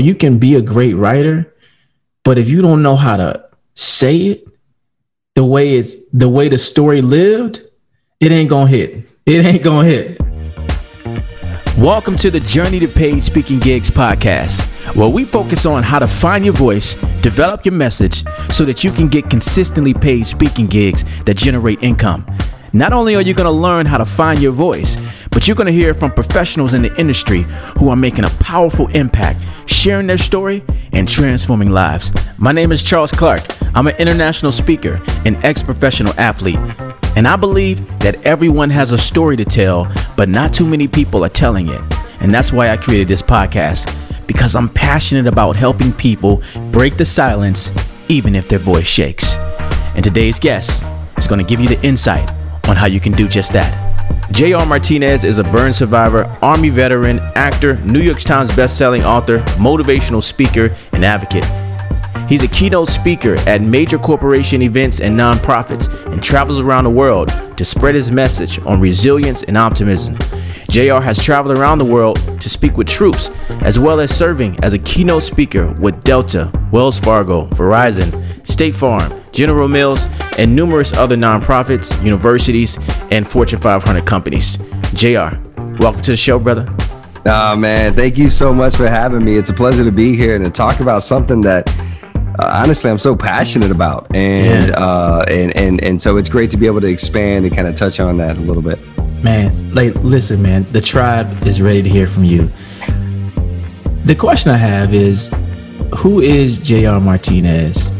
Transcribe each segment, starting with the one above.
You can be a great writer, but if you don't know how to say it the way it's the way the story lived, it ain't gonna hit. It ain't gonna hit. Welcome to the Journey to Paid Speaking Gigs podcast, where we focus on how to find your voice, develop your message, so that you can get consistently paid speaking gigs that generate income. Not only are you going to learn how to find your voice, but you're going to hear from professionals in the industry who are making a powerful impact, sharing their story, and transforming lives. My name is Charles Clark. I'm an international speaker and ex professional athlete. And I believe that everyone has a story to tell, but not too many people are telling it. And that's why I created this podcast, because I'm passionate about helping people break the silence, even if their voice shakes. And today's guest is going to give you the insight on how you can do just that. J.R. Martinez is a burn survivor, Army veteran, actor, New York Times bestselling author, motivational speaker, and advocate. He's a keynote speaker at major corporation events and nonprofits and travels around the world to spread his message on resilience and optimism. JR has traveled around the world to speak with troops, as well as serving as a keynote speaker with Delta, Wells Fargo, Verizon, State Farm, General Mills, and numerous other nonprofits, universities, and Fortune 500 companies. JR, welcome to the show, brother. Oh, man. Thank you so much for having me. It's a pleasure to be here and to talk about something that uh, honestly I'm so passionate about, and yeah. uh, and and and so it's great to be able to expand and kind of touch on that a little bit. Man, like listen, man, the tribe is ready to hear from you. The question I have is, who is JR Martinez,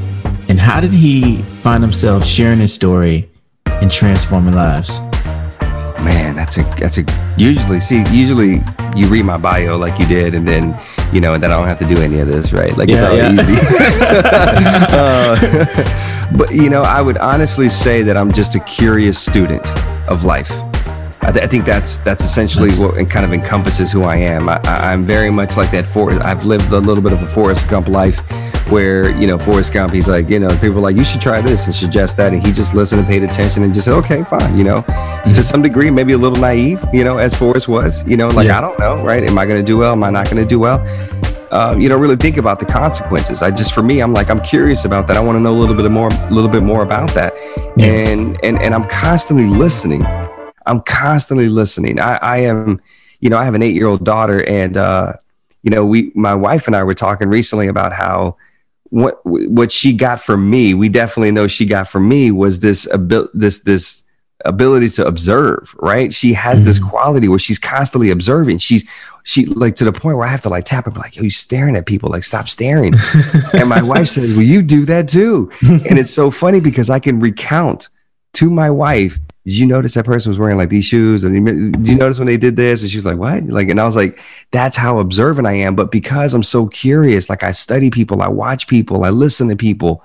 and how did he find himself sharing his story and transforming lives? Man, that's a that's a usually see usually you read my bio like you did, and then you know, and then I don't have to do any of this, right? Like yeah, it's all yeah. easy. uh, but you know, I would honestly say that I'm just a curious student of life. I, th- I think that's that's essentially what kind of encompasses who I am. I, am very much like that. For I've lived a little bit of a Forrest Gump life, where you know Forrest Gump, he's like, you know, people are like, you should try this and suggest that, and he just listened and paid attention and just said, okay, fine, you know, mm-hmm. to some degree, maybe a little naive, you know, as Forrest was, you know, like yeah. I don't know, right? Am I going to do well? Am I not going to do well? Uh, you know, really think about the consequences. I just, for me, I'm like, I'm curious about that. I want to know a little bit more, a little bit more about that, yeah. and and and I'm constantly listening. I'm constantly listening. I, I am, you know, I have an eight year old daughter, and uh, you know, we, my wife and I were talking recently about how what what she got from me, we definitely know she got from me was this abil- this this ability to observe, right? She has mm-hmm. this quality where she's constantly observing. She's she like to the point where I have to like tap and be like, yo, you staring at people, like stop staring. and my wife says, Well, you do that too. and it's so funny because I can recount to my wife did you notice that person was wearing like these shoes? And did you notice when they did this? And she was like, what? Like, and I was like, that's how observant I am. But because I'm so curious, like I study people, I watch people, I listen to people.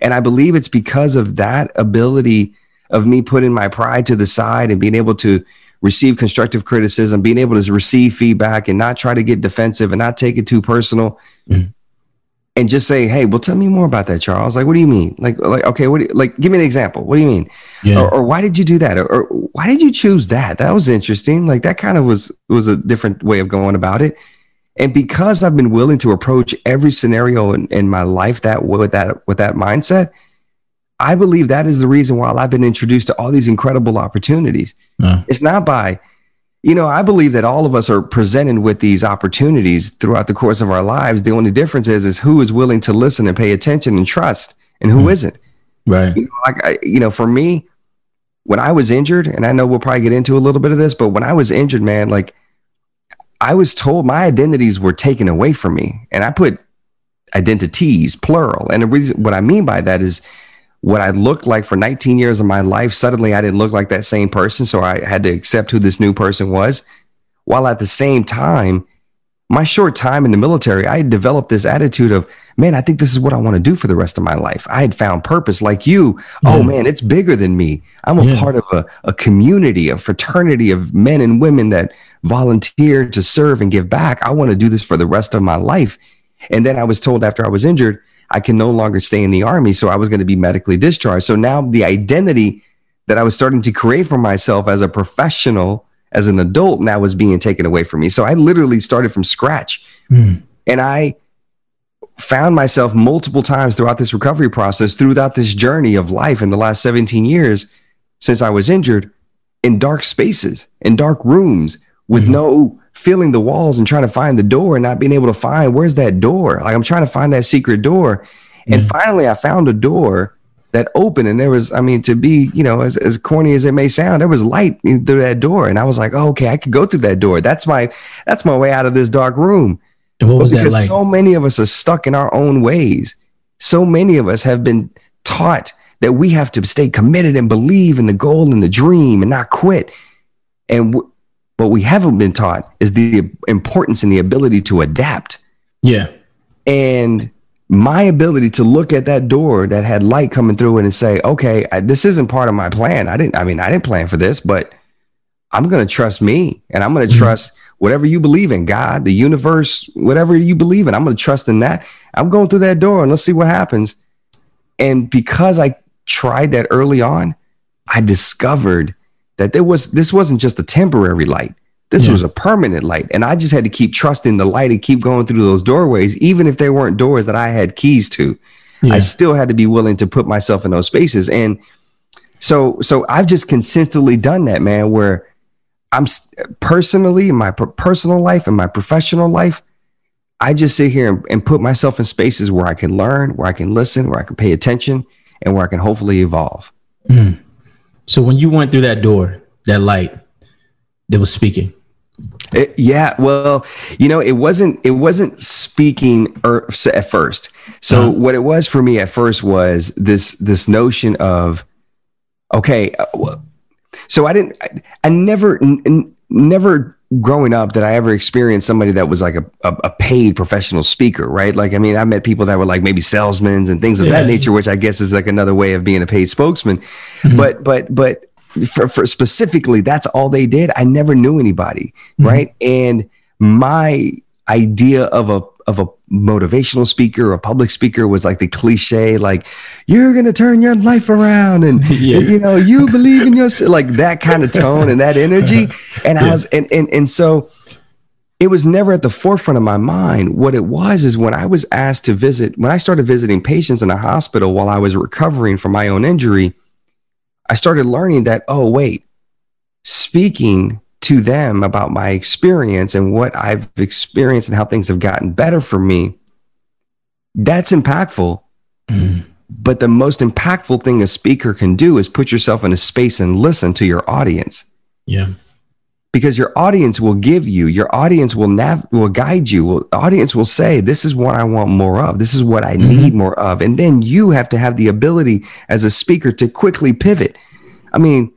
And I believe it's because of that ability of me putting my pride to the side and being able to receive constructive criticism, being able to receive feedback and not try to get defensive and not take it too personal. Mm-hmm and just say, "Hey, well, tell me more about that, Charles. Like, what do you mean? Like, like, okay, what? Do you, like, give me an example. What do you mean? Yeah. Or, or, why did you do that? Or, or, why did you choose that? That was interesting. Like, that kind of was was a different way of going about it. And because I've been willing to approach every scenario in, in my life that with that with that mindset, I believe that is the reason why I've been introduced to all these incredible opportunities. Yeah. It's not by you know, I believe that all of us are presented with these opportunities throughout the course of our lives. The only difference is is who is willing to listen and pay attention and trust, and who mm. not Right. You know, like I, you know, for me, when I was injured, and I know we'll probably get into a little bit of this, but when I was injured, man, like I was told my identities were taken away from me, and I put identities plural. And the reason, what I mean by that is what I looked like for 19 years of my life, suddenly I didn't look like that same person. So I had to accept who this new person was. While at the same time, my short time in the military, I had developed this attitude of, man, I think this is what I want to do for the rest of my life. I had found purpose like you. Oh, yeah. Oh man, it's bigger than me. I'm a yeah. part of a, a community, a fraternity of men and women that volunteer to serve and give back. I want to do this for the rest of my life. And then I was told after I was injured, I can no longer stay in the army. So I was going to be medically discharged. So now the identity that I was starting to create for myself as a professional, as an adult, now was being taken away from me. So I literally started from scratch. Mm. And I found myself multiple times throughout this recovery process, throughout this journey of life in the last 17 years since I was injured, in dark spaces, in dark rooms, with mm-hmm. no feeling the walls and trying to find the door and not being able to find where's that door. Like I'm trying to find that secret door. Mm-hmm. And finally, I found a door that opened, and there was, I mean, to be, you know, as, as corny as it may sound, there was light through that door. And I was like, oh, okay, I could go through that door. That's my, that's my way out of this dark room. And what was because that like? So many of us are stuck in our own ways. So many of us have been taught that we have to stay committed and believe in the goal and the dream and not quit. And w- what we haven't been taught is the importance and the ability to adapt. Yeah. And my ability to look at that door that had light coming through it and say, okay, I, this isn't part of my plan. I didn't, I mean, I didn't plan for this, but I'm going to trust me and I'm going to mm-hmm. trust whatever you believe in, God, the universe, whatever you believe in. I'm going to trust in that. I'm going through that door and let's see what happens. And because I tried that early on, I discovered that there was, this wasn't just a temporary light. This yes. was a permanent light. And I just had to keep trusting the light and keep going through those doorways, even if they weren't doors that I had keys to. Yeah. I still had to be willing to put myself in those spaces. And so, so I've just consistently done that, man, where I'm personally in my personal life and my professional life, I just sit here and, and put myself in spaces where I can learn, where I can listen, where I can pay attention, and where I can hopefully evolve. Mm. So when you went through that door, that light that was speaking, it, yeah, well, you know, it wasn't it wasn't speaking er, at first. So uh-huh. what it was for me at first was this this notion of okay, uh, so I didn't I, I never n- never growing up did I ever experience somebody that was like a, a, a, paid professional speaker, right? Like, I mean, I met people that were like maybe salesmen and things of yeah. that nature, which I guess is like another way of being a paid spokesman. Mm-hmm. But, but, but for, for specifically, that's all they did. I never knew anybody, mm-hmm. right? And my idea of a of a motivational speaker or a public speaker was like the cliche, like you're gonna turn your life around and yeah. you know you believe in yourself, like that kind of tone and that energy. And yeah. I was and and and so it was never at the forefront of my mind. What it was is when I was asked to visit, when I started visiting patients in a hospital while I was recovering from my own injury, I started learning that, oh, wait, speaking to them about my experience and what I've experienced and how things have gotten better for me, that's impactful. Mm. But the most impactful thing a speaker can do is put yourself in a space and listen to your audience. Yeah. Because your audience will give you, your audience will nav will guide you. Will audience will say, This is what I want more of. This is what I mm-hmm. need more of. And then you have to have the ability as a speaker to quickly pivot. I mean,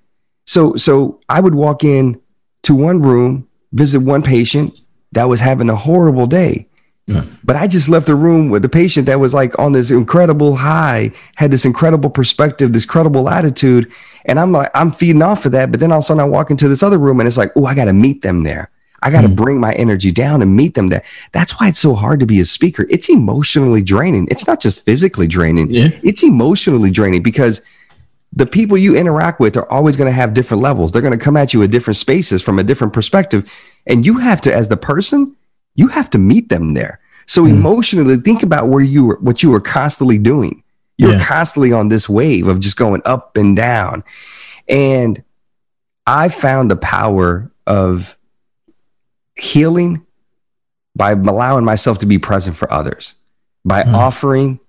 so so I would walk in to one room, visit one patient that was having a horrible day. Yeah. But I just left the room with the patient that was like on this incredible high, had this incredible perspective, this credible attitude. And I'm like, I'm feeding off of that. But then all of a sudden I walk into this other room and it's like, oh, I got to meet them there. I got to mm. bring my energy down and meet them there. That's why it's so hard to be a speaker. It's emotionally draining. It's not just physically draining. Yeah. It's emotionally draining because the people you interact with are always going to have different levels. They're going to come at you at different spaces from a different perspective. And you have to, as the person, you have to meet them there. So mm. emotionally, think about where you were, what you were constantly doing. You're yeah. constantly on this wave of just going up and down. And I found the power of healing by allowing myself to be present for others, by mm. offering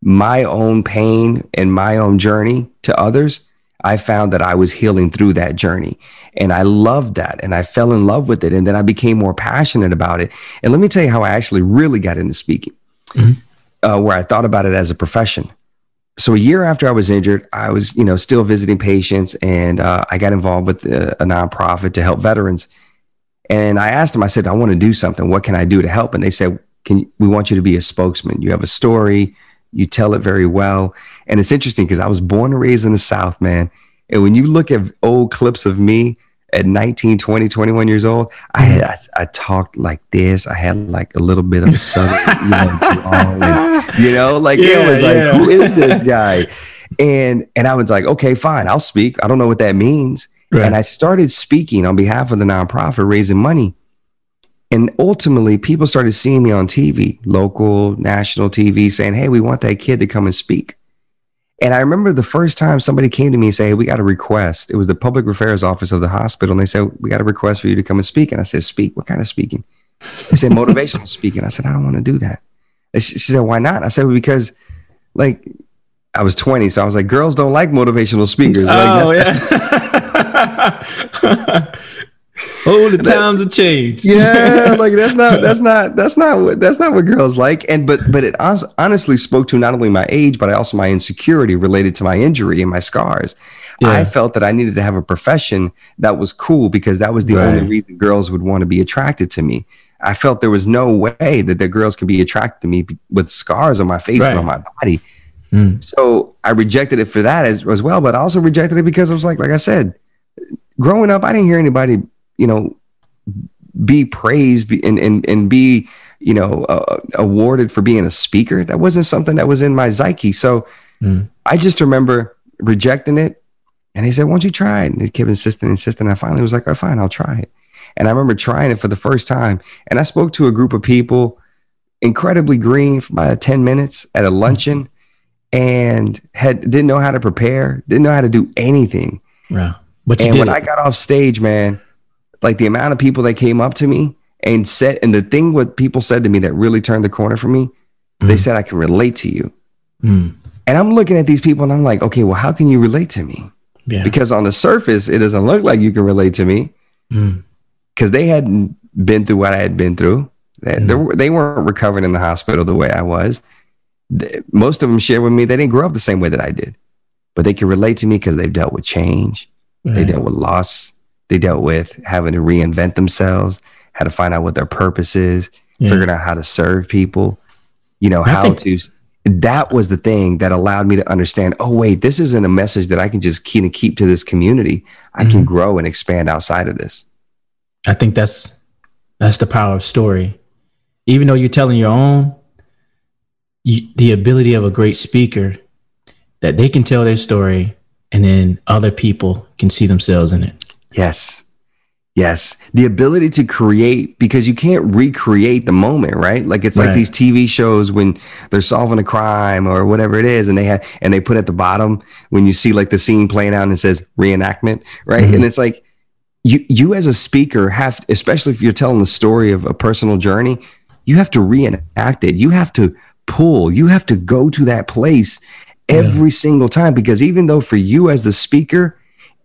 my own pain and my own journey to others, I found that I was healing through that journey. And I loved that. And I fell in love with it. And then I became more passionate about it. And let me tell you how I actually really got into speaking, mm-hmm. uh, where I thought about it as a profession. So a year after I was injured, I was, you know, still visiting patients and uh, I got involved with a, a nonprofit to help veterans. And I asked them, I said, I want to do something. What can I do to help? And they said, can we want you to be a spokesman. You have a story you tell it very well. And it's interesting because I was born and raised in the South, man. And when you look at old clips of me at 19, 20, 21 years old, I had I, I talked like this. I had like a little bit of a southern, you know, and, you know, like yeah, it was like, yeah. who is this guy? And and I was like, okay, fine, I'll speak. I don't know what that means. Right. And I started speaking on behalf of the nonprofit, raising money. And ultimately, people started seeing me on TV, local, national TV, saying, Hey, we want that kid to come and speak. And I remember the first time somebody came to me and say, hey, we got a request. It was the public affairs office of the hospital. And they said, we got a request for you to come and speak. And I said, speak. What kind of speaking? They said, motivational speaking. I said, I don't want to do that. She, she, said, why not? I said, well, because like I was 20. So I was like, girls don't like motivational speakers. Like, oh, yeah. oh, the times have changed. yeah, like that's not that's not that's not what that's not what girls like. And but but it honestly spoke to not only my age, but also my insecurity related to my injury and my scars. Yeah. I felt that I needed to have a profession that was cool because that was the right. only reason girls would want to be attracted to me. I felt there was no way that the girls could be attracted to me with scars on my face right. and on my body. Mm. So I rejected it for that as, as well, but I also rejected it because I was like, like I said, growing up, I didn't hear anybody, you know, be praised and, and, and be, you know, uh, awarded for being a speaker. That wasn't something that was in my psyche. So mm. I just remember rejecting it. And he said, why don't you try it? And he kept insisting, insisting. And I finally was like, oh, fine, I'll try it. And I remember trying it for the first time. And I spoke to a group of people, incredibly green for about 10 minutes at a luncheon and had didn't know how to prepare, didn't know how to do anything. Yeah. But and when it. I got off stage, man, like the amount of people that came up to me and said, and the thing what people said to me that really turned the corner for me, mm. they said, I can relate to you. Mm. And I'm looking at these people and I'm like, okay, well, how can you relate to me? Yeah. Because on the surface, it doesn't look like you can relate to me because mm. they hadn't been through what I had been through. They, mm. they weren't recovering in the hospital the way I was most of them share with me they didn't grow up the same way that I did, but they can relate to me because they've dealt with change, right. they dealt with loss, they dealt with having to reinvent themselves, how to find out what their purpose is, yeah. figuring out how to serve people, you know, I how think- to. That was the thing that allowed me to understand. Oh, wait, this isn't a message that I can just keep and keep to this community. I mm-hmm. can grow and expand outside of this. I think that's that's the power of story. Even though you're telling your own, you, the ability of a great speaker that they can tell their story and then other people can see themselves in it. Yes. Yes. The ability to create because you can't recreate the moment, right? Like it's right. like these TV shows when they're solving a crime or whatever it is, and they have and they put at the bottom when you see like the scene playing out and it says reenactment, right? Mm-hmm. And it's like you you as a speaker have especially if you're telling the story of a personal journey, you have to reenact it. You have to pull. You have to go to that place every yeah. single time because even though for you as the speaker,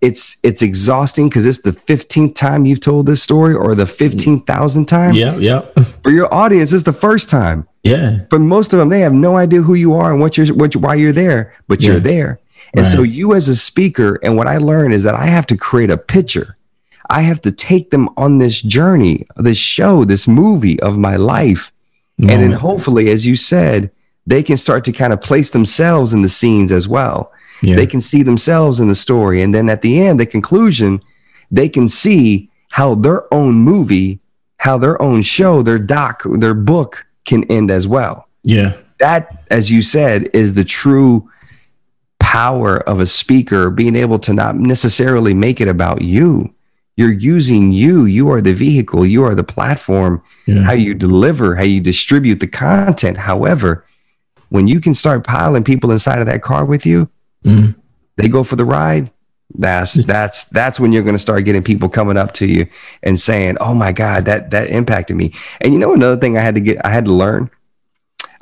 it's it's exhausting because it's the 15th time you've told this story or the 15,000th time. Yeah, yeah. For your audience, it's the first time. Yeah. For most of them, they have no idea who you are and what you're what why you're there, but yeah. you're there. And right. so you as a speaker, and what I learned is that I have to create a picture. I have to take them on this journey, this show, this movie of my life and then hopefully, as you said, they can start to kind of place themselves in the scenes as well. Yeah. They can see themselves in the story. And then at the end, the conclusion, they can see how their own movie, how their own show, their doc, their book can end as well. Yeah. That, as you said, is the true power of a speaker being able to not necessarily make it about you, you're using you. You are the vehicle. You are the platform. Yeah. How you deliver, how you distribute the content. However, when you can start piling people inside of that car with you, mm. they go for the ride. That's that's that's when you're going to start getting people coming up to you and saying, "Oh my God, that that impacted me." And you know another thing I had to get, I had to learn.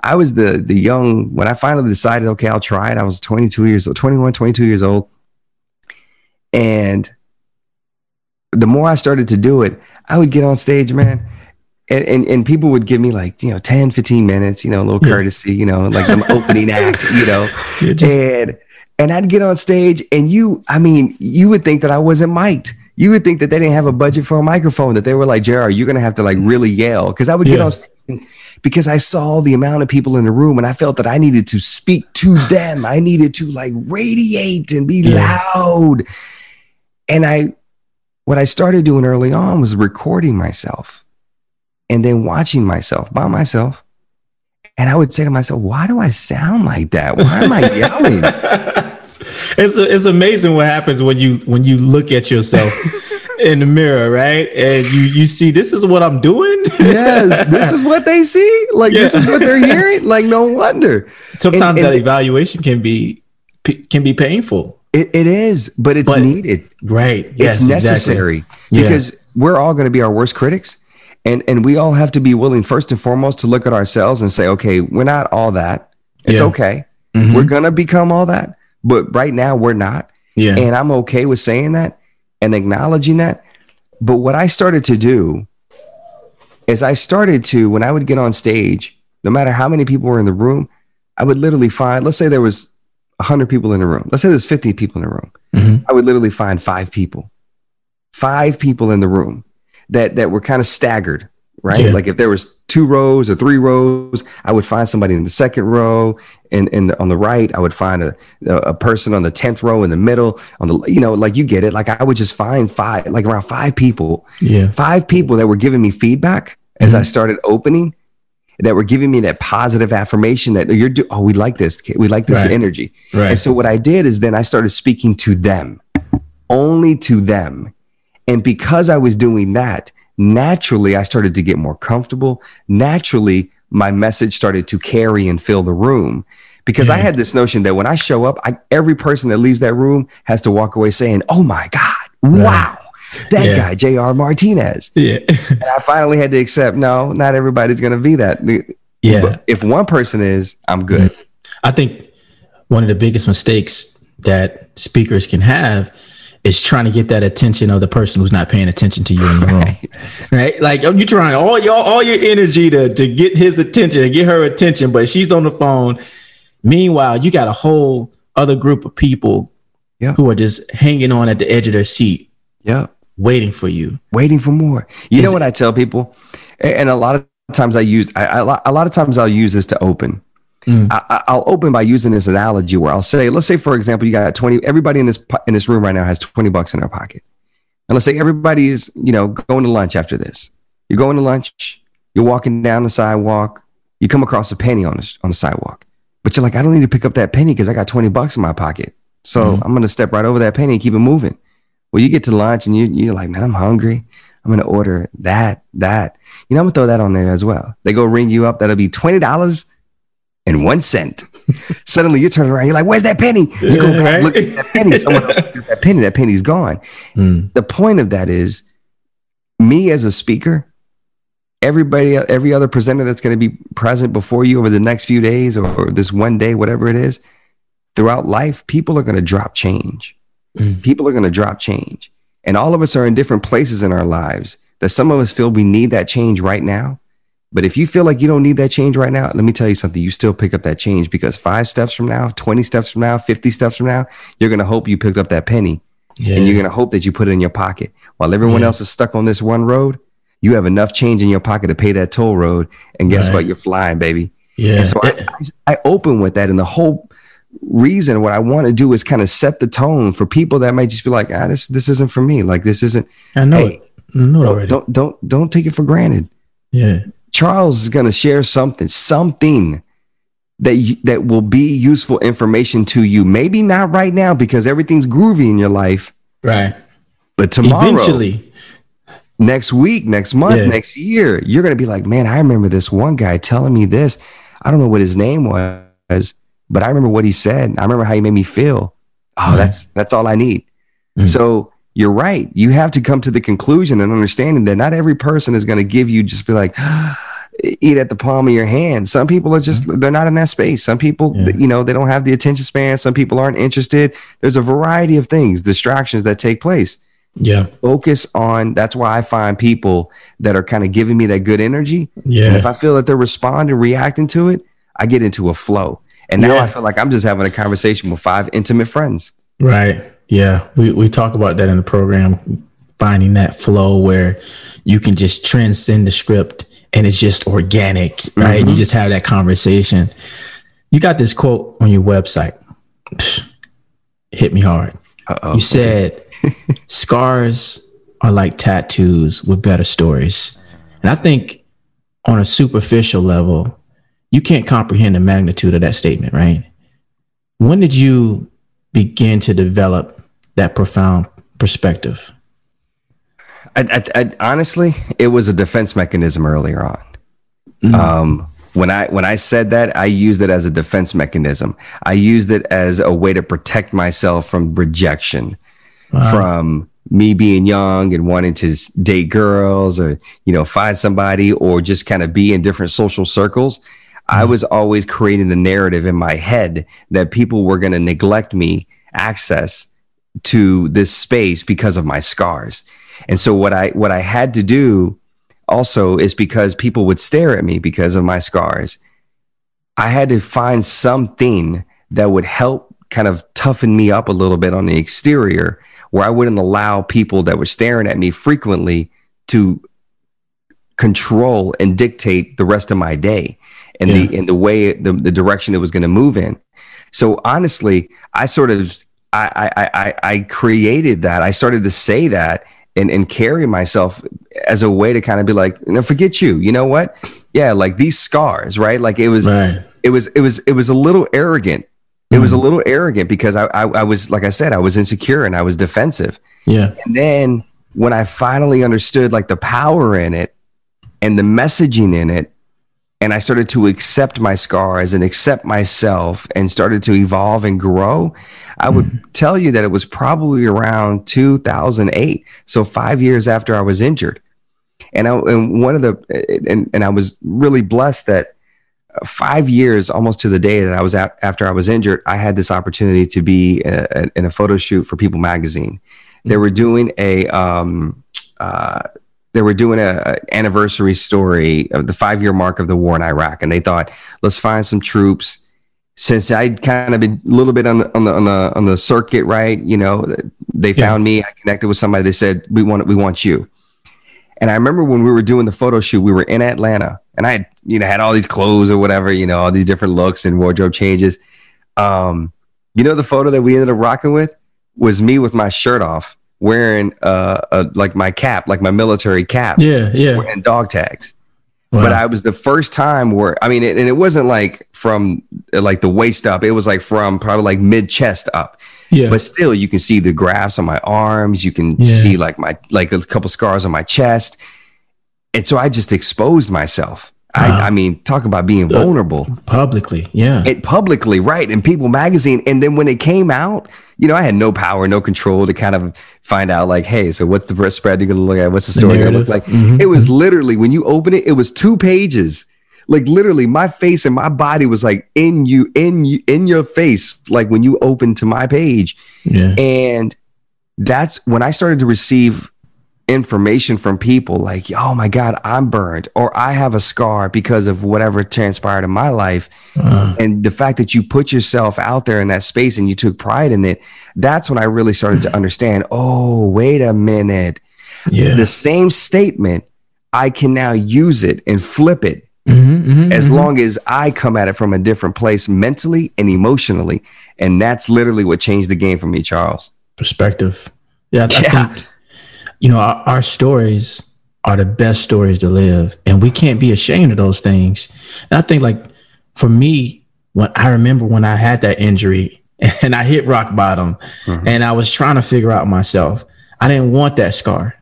I was the the young when I finally decided, okay, I'll try it. I was 22 years old, 21, 22 years old, and the more I started to do it, I would get on stage, man. And, and, and people would give me like, you know, 10, 15 minutes, you know, a little courtesy, you know, like an opening act, you know, just- and, and I'd get on stage and you, I mean, you would think that I wasn't mic'd. You would think that they didn't have a budget for a microphone, that they were like, Jared, you're going to have to like mm. really yell. Cause I would get on stage because I saw the amount of people in the room and I felt that I needed to speak to them. I needed to like radiate and be yeah. loud. And I, what I started doing early on was recording myself and then watching myself by myself. And I would say to myself, why do I sound like that? Why am I yelling? it's it's amazing what happens when you when you look at yourself in the mirror, right? And you you see this is what I'm doing. yes, this is what they see. Like yeah. this is what they're hearing. Like no wonder. Sometimes and, and that evaluation can be can be painful. It, it is, but it's but, needed. Right. Yes, it's necessary exactly. because yeah. we're all going to be our worst critics. And and we all have to be willing first and foremost to look at ourselves and say, okay, we're not all that. It's yeah. okay. Mm-hmm. We're gonna become all that, but right now we're not. Yeah. And I'm okay with saying that and acknowledging that. But what I started to do is I started to, when I would get on stage, no matter how many people were in the room, I would literally find, let's say there was 100 people in the room. Let's say there's 50 people in the room. Mm-hmm. I would literally find five people, five people in the room that, that were kind of staggered right? Yeah. Like if there was two rows or three rows, I would find somebody in the second row, and and on the right, I would find a a person on the tenth row in the middle. On the you know, like you get it. Like I would just find five, like around five people, yeah, five people that were giving me feedback as mm-hmm. I started opening. That were giving me that positive affirmation that you're do- oh we like this we like this right. energy right. and so what I did is then I started speaking to them only to them and because I was doing that naturally I started to get more comfortable. Naturally, my message started to carry and fill the room because yeah. I had this notion that when I show up, I, every person that leaves that room has to walk away saying, "Oh my God, wow." That yeah. guy, J.R. Martinez. Yeah. and I finally had to accept no, not everybody's going to be that. Yeah. But if one person is, I'm good. Mm-hmm. I think one of the biggest mistakes that speakers can have is trying to get that attention of the person who's not paying attention to you in the room. Right. right? Like you're trying all your all your energy to to get his attention and get her attention, but she's on the phone. Meanwhile, you got a whole other group of people yeah. who are just hanging on at the edge of their seat. Yeah. Waiting for you. Waiting for more. You is know what I tell people? And a lot of times I use I, I, a lot of times I'll use this to open Mm. I, will open by using this analogy where I'll say, let's say, for example, you got 20, everybody in this, in this room right now has 20 bucks in their pocket. And let's say everybody is, you know, going to lunch after this. You're going to lunch, you're walking down the sidewalk, you come across a penny on the, on the sidewalk, but you're like, I don't need to pick up that penny because I got 20 bucks in my pocket. So mm. I'm going to step right over that penny and keep it moving. Well, you get to lunch and you, you're like, man, I'm hungry. I'm going to order that, that. You know, I'm going to throw that on there as well. They go ring you up. That'll be $20 and one cent. Suddenly you turn around, you're like, where's that penny? You go back, right? look at that penny. Someone else that penny, that penny's gone. Mm. The point of that is me as a speaker, everybody, every other presenter that's going to be present before you over the next few days or, or this one day, whatever it is, throughout life, people are going to drop change. Mm. People are going to drop change. And all of us are in different places in our lives that some of us feel we need that change right now. But if you feel like you don't need that change right now, let me tell you something. You still pick up that change because five steps from now, 20 steps from now, 50 steps from now, you're going to hope you picked up that penny yeah. and you're going to hope that you put it in your pocket. While everyone yeah. else is stuck on this one road, you have enough change in your pocket to pay that toll road. And guess right. what? You're flying, baby. Yeah. And so I, I, open with that. And the whole reason what I want to do is kind of set the tone for people that might just be like, ah, this, this isn't for me. Like, this isn't. I know hey, it. I know already. Don't, don't, don't take it for granted. Yeah. Charles is going to share something, something that you, that will be useful information to you. Maybe not right now because everything's groovy in your life. Right. But tomorrow, eventually, next week, next month, yeah. next year, you're going to be like, man, I remember this one guy telling me this. I don't know what his name was, but I remember what he said. I remember how he made me feel. Oh, mm-hmm. that's that's all I need. Mm-hmm. So you're right. You have to come to the conclusion and understanding that not every person is going to give you just be like, eat at the palm of your hand. Some people are just, mm-hmm. they're not in that space. Some people, yeah. you know, they don't have the attention span. Some people aren't interested. There's a variety of things, distractions that take place. Yeah. Focus on, that's why I find people that are kind of giving me that good energy. Yeah. And if I feel that they're responding, reacting to it, I get into a flow. And now yeah. I feel like I'm just having a conversation with five intimate friends. Right. Yeah, we, we talk about that in the program, finding that flow where you can just transcend the script and it's just organic, right? Mm-hmm. You just have that conversation. You got this quote on your website. Hit me hard. Uh-oh. You said, scars are like tattoos with better stories. And I think on a superficial level, you can't comprehend the magnitude of that statement, right? When did you begin to develop that profound perspective? I, I, I, honestly, it was a defense mechanism earlier on. Mm-hmm. Um, when I when I said that, I used it as a defense mechanism. I used it as a way to protect myself from rejection, wow. from me being young and wanting to date girls or you know find somebody or just kind of be in different social circles. Mm-hmm. I was always creating the narrative in my head that people were going to neglect me access to this space because of my scars. And so what I what I had to do also is because people would stare at me because of my scars. I had to find something that would help kind of toughen me up a little bit on the exterior where I wouldn't allow people that were staring at me frequently to control and dictate the rest of my day and yeah. the in the way the, the direction it was going to move in. So honestly, I sort of I, I I I created that. I started to say that and and carry myself as a way to kind of be like, no, forget you. You know what? Yeah, like these scars, right? Like it was, right. it was, it was, it was a little arrogant. It mm was a mm-hmm. little arrogant because I, I, I was, like I said, I was insecure and I was defensive. Yeah. And then when I finally understood like the power in it and the messaging in it, and I started to accept my scars and accept myself and started to evolve and grow, I would mm tell you that it was probably around 2008. So five years after I was injured. And, I, and one of the, and, and I was really blessed that five years almost to the day that I was at, after I was injured, I had this opportunity to be a, a, in a photo shoot for People Magazine. They were doing a, um, uh, they were doing a, a, anniversary story of the five year mark of the war in Iraq, and they thought, let's find some troops. Since I'd kind of been a little bit on the on the on the on the circuit, right? You know, they found yeah. me. I connected with somebody. They said, "We want we want you." And I remember when we were doing the photo shoot, we were in Atlanta, and I had you know had all these clothes or whatever, you know, all these different looks and wardrobe changes. Um, you know, the photo that we ended up rocking with was me with my shirt off wearing uh, a, like my cap, like my military cap. Yeah, yeah. And dog tags. Wow. But I was the first time where I mean, it, and it wasn't like from like the waist up. It was like from probably like mid chest up. Yeah. But still, you can see the grafts on my arms. You can yeah. see like my like a couple scars on my chest. And so I just exposed myself. I, I, mean, talk about being vulnerable publicly. Yeah. It publicly, right. In People magazine. And then when it came out, you know, I had no power, no control to kind of find out like, hey, so what's the spread you're going to look at? What's the story going to look like? Mm-hmm. It was literally when you open it, it was two pages. Like literally, my face and my body was like in you, in you, in your face. Like when you open to my page, yeah. and that's when I started to receive information from people like, oh my God, I'm burned, or I have a scar because of whatever transpired in my life. Uh, and the fact that you put yourself out there in that space and you took pride in it, that's when I really started to understand, oh, wait a minute. Yeah. The same statement, I can now use it and flip it. Mm-hmm, mm-hmm, as mm-hmm. long as I come at it from a different place mentally and emotionally. And that's literally what changed the game for me, Charles. Perspective. Yeah, I, yeah. think you know, our, our stories are the best stories to live, and we can't be ashamed of those things. And I think, like, for me, when I remember when I had that injury and I hit rock bottom mm-hmm. and I was trying to figure out myself, I didn't want that scar.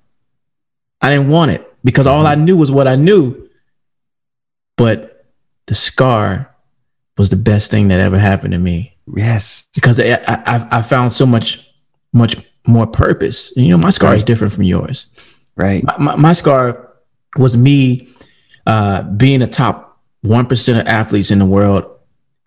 I didn't want it because all I knew was what I knew. But the scar was the best thing that ever happened to me. Yes. Because I, I, I found so much, much more purpose. You know, my scar right. is different from yours. Right. My, my, my scar was me uh, being a top 1% of athletes in the world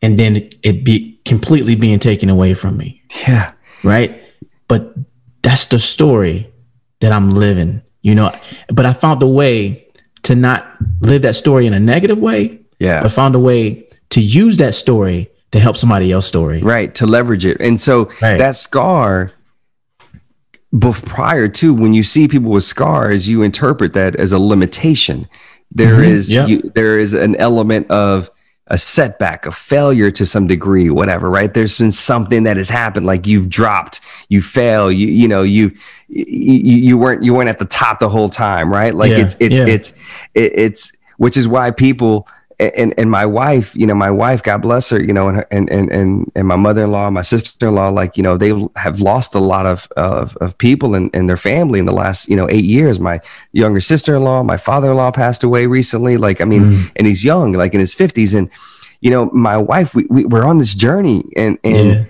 and then it, it be completely being taken away from me. Yeah. Right. But that's the story that I'm living, you know. But I found a way to not live that story in a negative way. Yeah. I found a way to use that story to help somebody else's story. Right. To leverage it. And so right. that scar but prior to when you see people with scars, you interpret that as a limitation. There mm-hmm. is yeah. you, there is an element of a setback, a failure to some degree, whatever, right? There's been something that has happened, like you've dropped, you fail, you you know, you you, you weren't you weren't at the top the whole time, right? Like yeah. it's it's, yeah. it's it's it's which is why people and and my wife, you know, my wife, God bless her, you know, and and and and, and my mother in law, my sister in law, like you know, they have lost a lot of of, of people in, in their family in the last you know eight years. My younger sister in law, my father in law passed away recently. Like I mean, mm. and he's young, like in his fifties, and you know, my wife, we, we we're on this journey, and and. Yeah.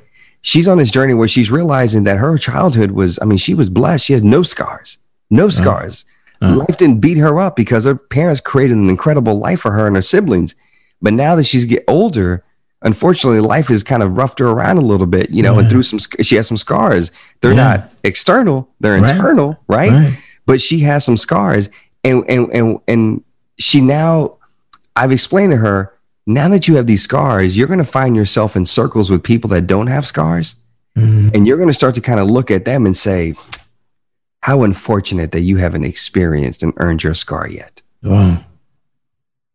She's on this journey where she's realizing that her childhood was, I mean, she was blessed. She has no scars, no scars. Uh. Life didn't beat her up because her parents created an incredible life for her and her siblings. But now that she's get older, unfortunately, life has kind of roughed her around a little bit, you know, yeah. and through some, she has some scars. They're yeah. not external, they're right. internal, right? right? But she has some scars. And, and, and, and she now, I've explained to her, now that you have these scars, you're going to find yourself in circles with people that don't have scars. Mm-hmm. And you're going to start to kind of look at them and say, how unfortunate that you haven't experienced and earned your scar yet.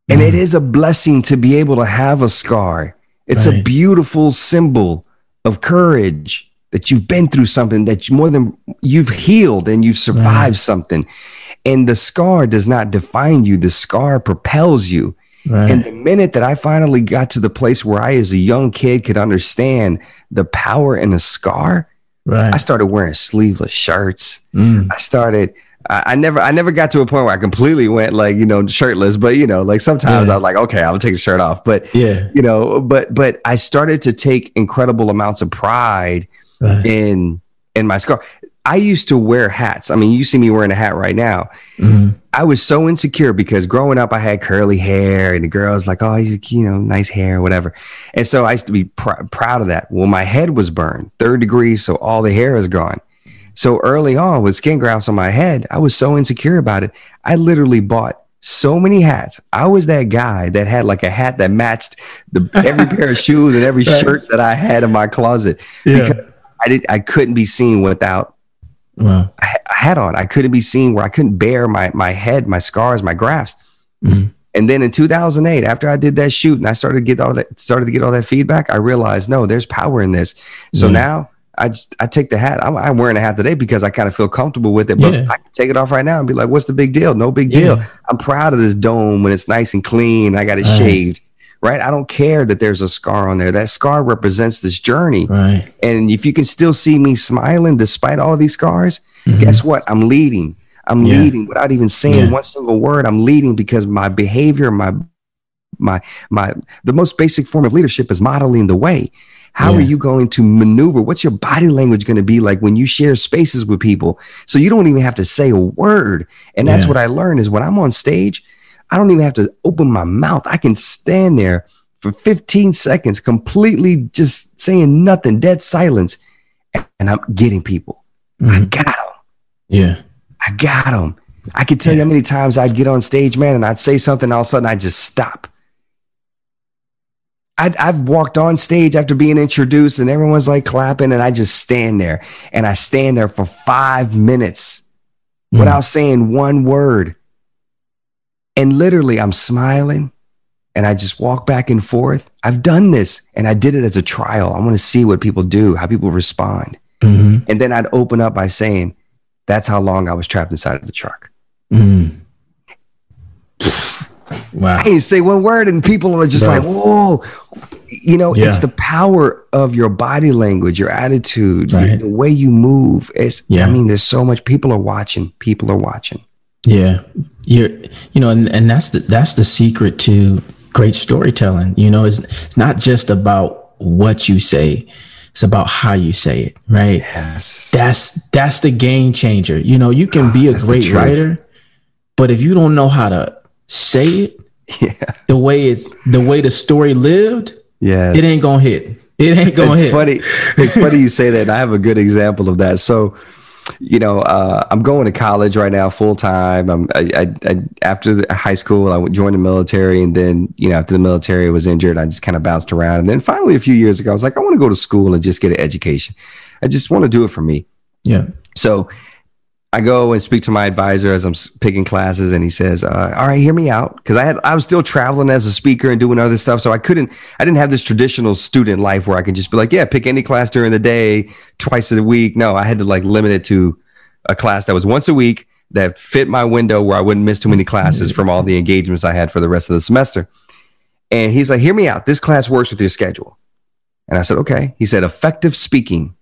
And it mm. is a blessing to be able to have a scar. It's right. a beautiful symbol of courage that you've been through something that you more than you've healed and you've survived right. something. And the scar does not define you, the scar propels you. Right. And the minute that I finally got to the place where I, as a young kid, could understand the power in a scar, Right. I started wearing sleeveless shirts. Mm. I started. I, I, never. I never got to a point where I completely went like you know shirtless. But you know, like sometimes yeah. I was like, okay, I'll take the shirt off. But yeah, you know, but but I started to take incredible amounts of pride right. in in my scar. I used to wear hats. I mean, you see me wearing a hat right now. Mm-hmm. I was so insecure because growing up, I had curly hair, and the girls like, oh, he's you know, nice hair, whatever. And so I used to be pr- proud of that. Well, my head was burned, third degree, so all the hair is gone. So early on, with skin grafts on my head, I was so insecure about it. I literally bought so many hats. I was that guy that had like a hat that matched the every pair of shoes and every right. shirt that I had in my closet yeah. because I did I couldn't be seen without Wow. I, had on. I couldn't be seen where I couldn't bear my my head, my scars, my grafts. Mm-hmm. And then in 2008, after I did that shoot and I started to get all that started to get all that feedback, I realized no, there's power in this. So mm-hmm. now I just I take the hat. I'm, I'm, wearing a hat today because I kind of feel comfortable with it. But yeah. I can take it off right now and be like, "What's the big deal? No big deal." Yeah. I'm proud of this dome when it's nice and clean. I got it shaved right? I don't care that there's a scar on there. That scar represents this journey. Right. And if you can still see me smiling despite all these scars, mm-hmm. guess what? I'm leading. I'm yeah. leading without even saying yeah. one single word. I'm leading because my behavior, my my my the most basic form of leadership is modeling the way. How yeah. are you going to maneuver? What's your body language going to be like when you share spaces with people? So you don't even have to say a word. And that's what I learned is when I'm on stage, I don't even have to open my mouth. I can stand there for 15 seconds, completely just saying nothing, dead silence, and I'm getting people. Mm-hmm. I got them. Yeah. I got them. I can tell you how many times I'd get on stage, man, and I'd say something, all of a sudden I'd just stop. i have walked on stage after being introduced, and everyone's like clapping, and I just stand there, and I stand there for five minutes mm. without saying one word. And literally, I'm smiling and I just walk back and forth. I've done this and I did it as a trial. I want to see what people do, how people respond. Mm-hmm. And then I'd open up by saying, That's how long I was trapped inside of the truck. Mm. Wow. I didn't say one word, and people are just like, Whoa. You know, yeah. it's the power of your body language, your attitude, right. the way you move. It's, yeah. I mean, there's so much. People are watching. People are watching. Yeah you're you know and, and that's the that's the secret to great storytelling. You know it's, it's not just about what you say it's about how you say it right? Yes. That's that's the game changer. You know you can be a ah, great writer but if you don't know how to say it yeah. the way it's the way the story lived yeah it ain't gonna hit. It ain't gonna it's hit. funny. It's funny you say that. I have a good example of that. So you know, uh, I'm going to college right now full time. I'm I, I, I, after high school, I joined the military, and then you know after the military was injured, I just kind of bounced around. And then finally, a few years ago, I was like, I want to go to school and just get an education. I just want to do it for me. Yeah. So I go and speak to my advisor as I'm picking classes, and he says, uh, "All right, hear me out," because I had I was still traveling as a speaker and doing other stuff, so I couldn't I didn't have this traditional student life where I can just be like, "Yeah, pick any class during the day, twice a week." No, I had to like limit it to a class that was once a week that fit my window where I wouldn't miss too many classes from all the engagements I had for the rest of the semester. And he's like, hear me out. This class works with your schedule. And I said, okay. He said, effective speaking.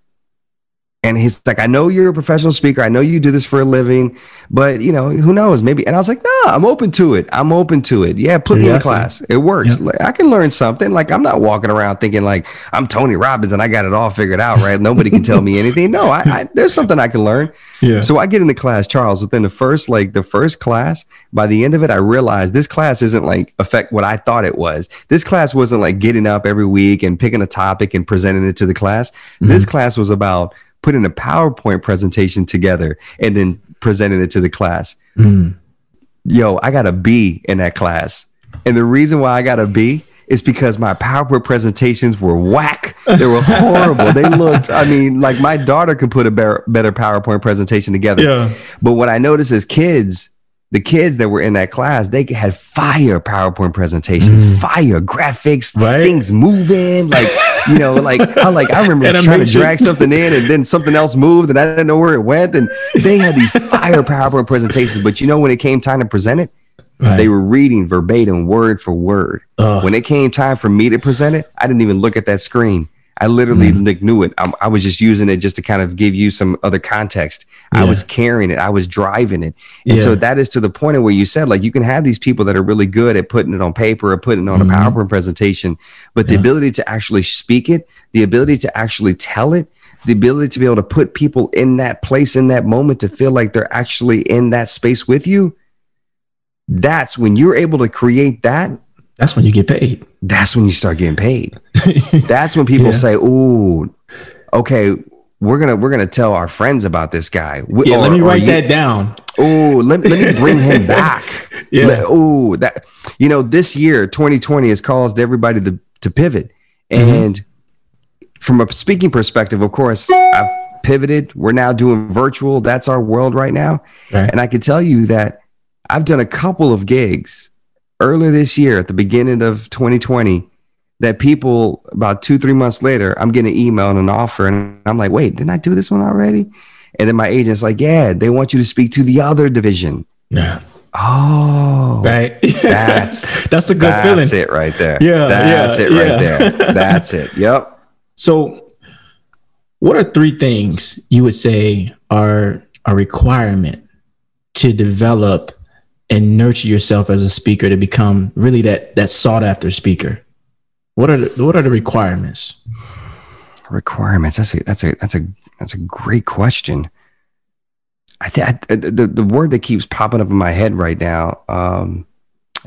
And he's like, I know you're a professional speaker. I know you do this for a living, but you know, who knows? Maybe. And I was like, no, I'm open to it. I'm open to it. Yeah, put me in class. It works. I can learn something. Like I'm not walking around thinking like I'm Tony Robbins and I got it all figured out, right? Nobody can tell me anything. No, I, I, there's something I can learn. Yeah. So I get into class, Charles. Within the first like the first class, by the end of it, I realized this class isn't like affect what I thought it was. This class wasn't like getting up every week and picking a topic and presenting it to the class. Mm-hmm. This class was about putting a PowerPoint presentation together and then presenting it to the class. Mm. Yo, I got a B in that class. And the reason why I got a B is because my PowerPoint presentations were whack. They were horrible. they looked, I mean, like my daughter could put a better, better PowerPoint presentation together. Yeah. But what I noticed is kids, the kids that were in that class, they had fire PowerPoint presentations, mm. fire graphics, right? things moving, like you know, like I like I remember trying to drag something in, and then something else moved, and I didn't know where it went. And they had these fire PowerPoint presentations, but you know, when it came time to present it, right. they were reading verbatim, word for word. Ugh. When it came time for me to present it, I didn't even look at that screen. I literally mm. knew it. I, I, was just using it just to kind of give you some other context. Yeah. I was carrying it. I was driving it. And yeah. so that is to the point of where you said, like, you can have these people that are really good at putting it on paper or putting it on mm-hmm. a PowerPoint presentation, but the ability to actually speak it, the ability to actually tell it, the ability to be able to put people in that place in that moment to feel like they're actually in that space with you. That's when you're able to create that that's when you get paid. That's when you start getting paid. That's when people yeah. say, "Ooh, okay, we're gonna we're gonna tell our friends about this guy." Yeah, or, let me write you, that down. Oh, let, let me bring him back. yeah. Oh, that you know, this year, 2020, has caused everybody to to pivot, mm-hmm. and from a speaking perspective, of course, I've pivoted. We're now doing virtual. That's our world right now, right. and I can tell you that I've done a couple of gigs earlier this year at the beginning of 2020 that people about two, three months later, I'm getting an email and an offer. And I'm like, wait, didn't I do this one already? And then my agent's like, yeah, they want you to speak to the other division. Yeah. Oh, right. That's that's a good that's feeling. That's it right there. Yeah. That's yeah, it right yeah. there. That's it. Yep. So, what are three things you would say are a requirement to develop and nurture yourself as a speaker to become really that that sought after speaker? What are the, what are the requirements? Requirements. That's a that's a that's a that's a great question. I think the the word that keeps popping up in my head right now um,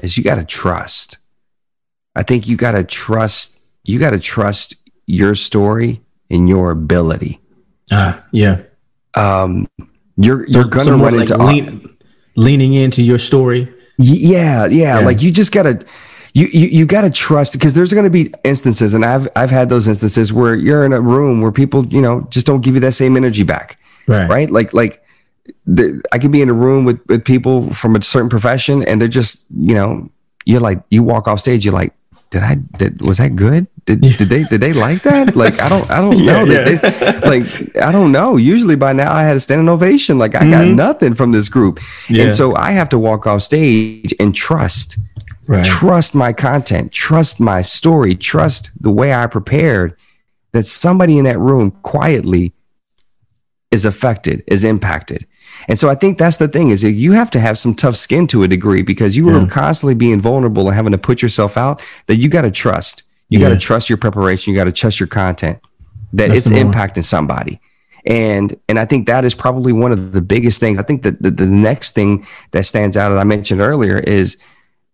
is you got to trust. I think you got to trust. You got to trust your story and your ability. Ah, uh, yeah. Um, you're you're gonna run like into lean, leaning into your story. Yeah, yeah, yeah. Like you just gotta you you, you got to trust because there's going to be instances and I've I've had those instances where you're in a room where people you know just don't give you that same energy back right right like like the, I could be in a room with with people from a certain profession and they're just you know you're like you walk off stage you're like did I did was that good? Did, did they did they like that? Like I don't I don't yeah, know. Yeah. They, like I don't know. Usually by now I had a standing ovation. Like I mm-hmm. got nothing from this group. Yeah. And so I have to walk off stage and trust. Right. Trust my content, trust my story, trust the way I prepared that somebody in that room quietly is affected, is impacted. And so I think that's the thing is you have to have some tough skin to a degree because you yeah. are constantly being vulnerable and having to put yourself out that you got to trust. You yeah. got to trust your preparation. You got to trust your content that that's it's impacting somebody. And and I think that is probably one of the biggest things. I think that the, the next thing that stands out, as I mentioned earlier, is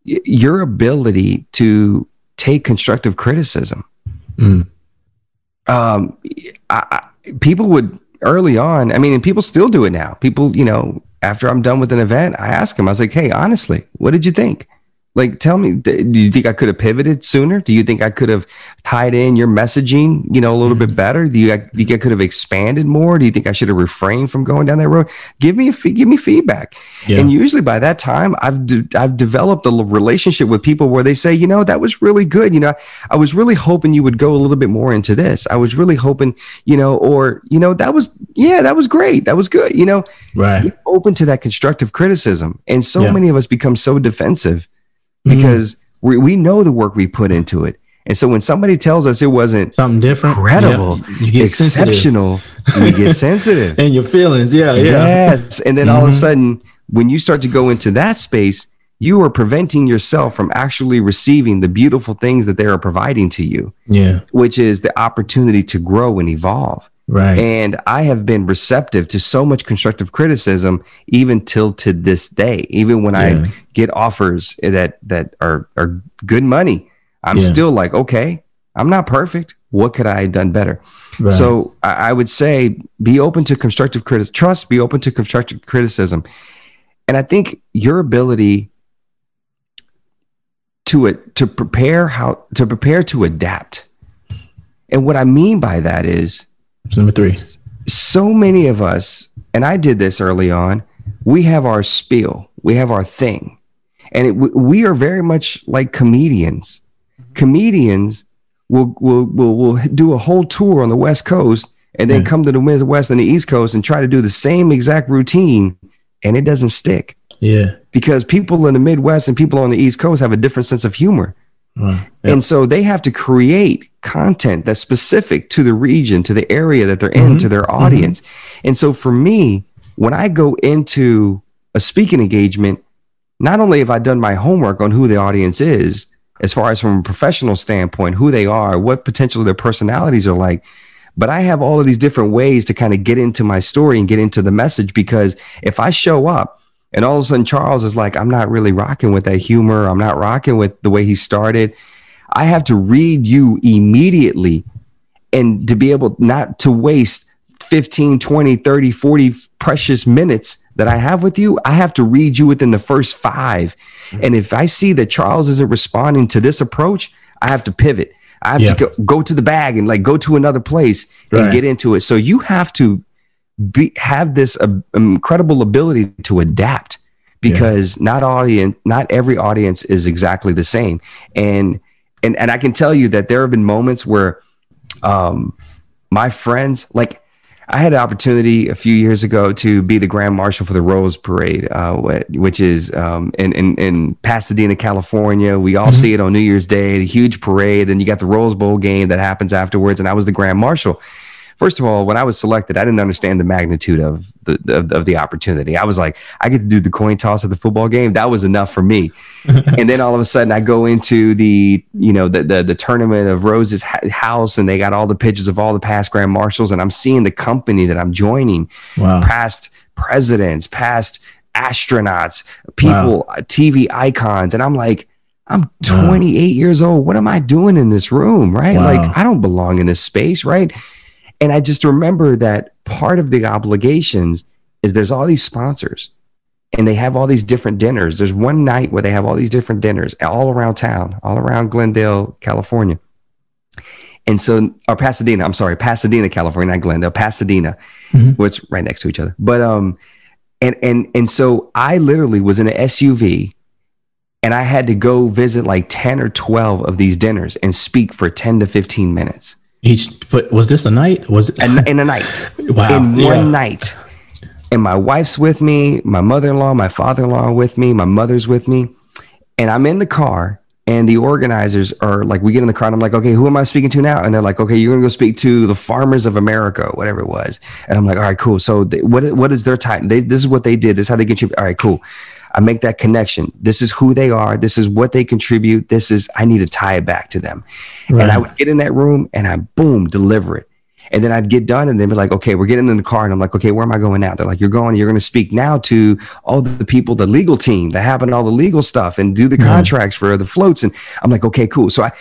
your ability to take constructive criticism. Mm. Um, I, I, people would early on, I mean, and people still do it now. People, you know, after I'm done with an event, I ask them, I was like, hey, honestly, what did you think? Like, tell me, do you think I could have pivoted sooner? Do you think I could have tied in your messaging, you know, a little bit mm-hmm. better? Do you, do you think I could have expanded more? Do you think I should have refrained from going down that road? Give me a give me feedback. Yeah. And usually by that time, I've de- I've developed a relationship with people where they say, you know, that was really good. You know, I was really hoping you would go a little bit more into this. I was really hoping, you know, or you know, that was yeah, that was great. That was good. You know, right. open to that constructive criticism. And so yeah. many of us become so defensive because mm. We, we know the work we put into it. And so when somebody tells us it wasn't something different, incredible, yeah, you get exceptional, we get sensitive. and your feelings, yeah, yeah. Yes. And then mm-hmm. all of a mm-hmm. sudden, when you start to go into that space, you are preventing yourself from actually receiving the beautiful things that they are providing to you. Yeah. Which is the opportunity to grow and evolve. Right. And I have been receptive to so much constructive criticism even till to this day. Even when yeah. I get offers that that are are good money, I'm yeah. still like, okay, I'm not perfect. What could I have done better? Right. So I, I, would say be open to constructive criticism. Trust, be open to constructive criticism. And I think your ability to it to prepare how to prepare to adapt. And what I mean by that is number three. So many of us, and I did this early on, we have our spiel, we have our thing. And it, we are very much like comedians. Comedians will, will, will, will do a whole tour on the West Coast and then hmm. come to the Midwest and the East Coast and try to do the same exact routine, and it doesn't stick. Yeah. Because people in the Midwest and people on the East Coast have a different sense of humor. Yep. And so they have to create content that's specific to the region, to the area that they're in, mm-hmm. to their mm-hmm. audience. Mm-hmm. And so for me, when I go into a speaking engagement, not only have I done my homework on who the audience is, as far as from a professional standpoint, who they are, what potentially their personalities are like, but I have all of these different ways to kind of get into my story and get into the message because if I show up and all of a sudden, Charles is like, I'm not really rocking with that humor. I'm not rocking with the way he started. I have to read you immediately and to be able not to waste 15, 20, 30, 40 precious minutes that I have with you. I have to read you within the first 5 mm-hmm. And if I see that Charles isn't responding to this approach, I have to pivot. I have yeah. to go, go, to the bag and like go to another place right. and get into it. So you have to be, have this uh, incredible ability to adapt because yeah. not audience, not every audience is exactly the same. And, and, and I can tell you that there have been moments where, um, my friends, like I had an opportunity a few years ago to be the grand marshal for the Rose Parade, uh, which is um, in, in, in Pasadena, California. We all mm-hmm. see it on New Year's Day, the huge parade, and you got the Rose Bowl game that happens afterwards. And I was the grand marshal first of all, when I was selected, I didn't understand the magnitude of the of, of, the opportunity. I was like, I get to do the coin toss at the football game. That was enough for me. and then all of a sudden, I go into the you know the the, the Tournament of Roses house, and they got all the pictures of all the past grand marshals, and I'm seeing the company that I'm joining, wow. past presidents, past astronauts, people, wow. TV icons, and I'm like. I'm 28 wow. years old. What am I doing in this room? Right. Like, I don't belong in this space. Right. And I just remember that part of the obligations is there's all these sponsors and they have all these different dinners. There's one night where they have all these different dinners all around town, all around Glendale, California. And so, or Pasadena, I'm sorry, Pasadena, California, not Glendale, Pasadena, mm-hmm. which right next to each other. But, um, and, and, and so I literally was in an SUV and I had to go visit like 10 or 12 of these dinners and speak for 10 to 15 minutes. Each foot was this a night? Was it in, in a night? wow. In one yeah. night. And my wife's with me, my mother-in-law, my father-in-law with me, my mother's with me. And I'm in the car and the organizers are like, we get in the car and I'm like, okay, who am I speaking to now? And they're like, okay, you're gonna go speak to the farmers of America, whatever it was. And I'm like, all right, cool. So they, what what is their time? They, this is what they did. This is how they get you. All right, cool. I make that connection. This is who they are. This is what they contribute. This is, I need to tie it back to them. Right. And I would get in that room and I boom, deliver it. And then I'd get done and they'd be like, okay, we're getting in the car. And I'm like, okay, where am I going now? They're like, you're going, you're going to speak now to all the people, the legal team that happen all the legal stuff and do the yeah. contracts for the floats. And I'm like, okay, cool. So I,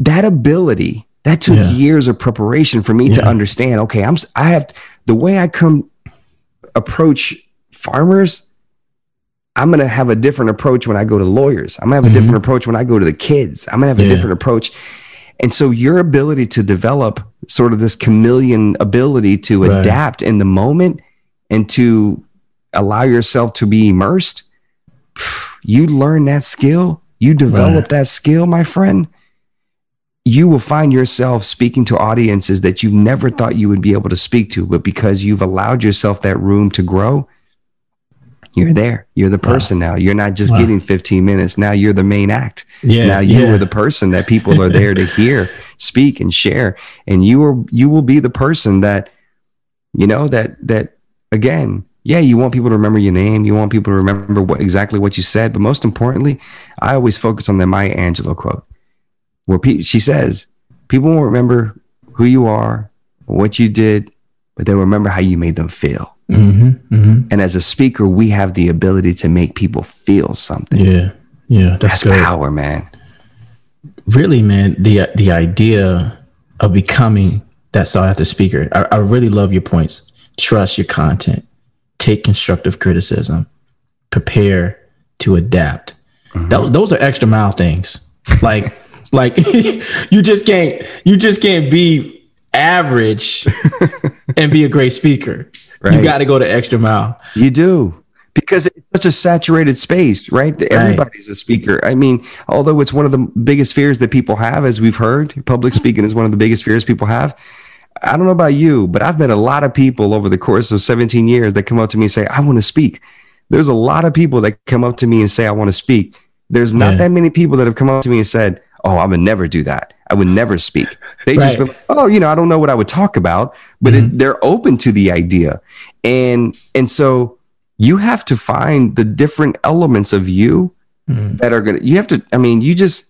that ability, that took yeah. years of preparation for me yeah. to understand, okay, I'm, I have the way I come approach farmers I'm going to have a different approach when I go to lawyers. I'm going to have a mm-hmm. different approach when I go to the kids. I'm going to have a yeah. different approach. And so your ability to develop sort of this chameleon ability to right. adapt in the moment and to allow yourself to be immersed, you learn that skill, you develop right. that skill, my friend. You will find yourself speaking to audiences that you never thought you would be able to speak to, but because you've allowed yourself that room to grow, you're there. You're the person wow. now. You're not just wow. getting 15 minutes. Now you're the main act. Yeah. Now you yeah. are the person that people are there to hear, speak, and share. And you are you will be the person that, you know, that that again, yeah, you want people to remember your name. You want people to remember what exactly what you said. But most importantly, I always focus on the Maya Angelou quote, where pe- she says, "People won't remember who you are, what you did, but they'll remember how you made them feel." Mm-hmm, mm-hmm. And as a speaker, we have the ability to make people feel something. Yeah, yeah, that's, that's power, man. Really, man. The the idea of becoming that sought after speaker. I, I really love your points. Trust your content. Take constructive criticism. Prepare to adapt. Mm-hmm. That, those are extra mile things. Like, like you just can't you just can't be average and be a great speaker. Right. You got to go the extra mile. You do because it's such a saturated space, right? Everybody's a speaker. I mean, although it's one of the biggest fears that people have, as we've heard, public speaking is one of the biggest fears people have. I don't know about you, but I've met a lot of people over the course of 17 years that come up to me and say, I want to speak. There's a lot of people that come up to me and say, I want to speak. There's not yeah. that many people that have come up to me and said, Oh, I would never do that. I would never speak. They right. just, oh, you know, I don't know what I would talk about, but mm-hmm. it, they're open to the idea, and and so you have to find the different elements of you mm-hmm. that are gonna. You have to. I mean, you just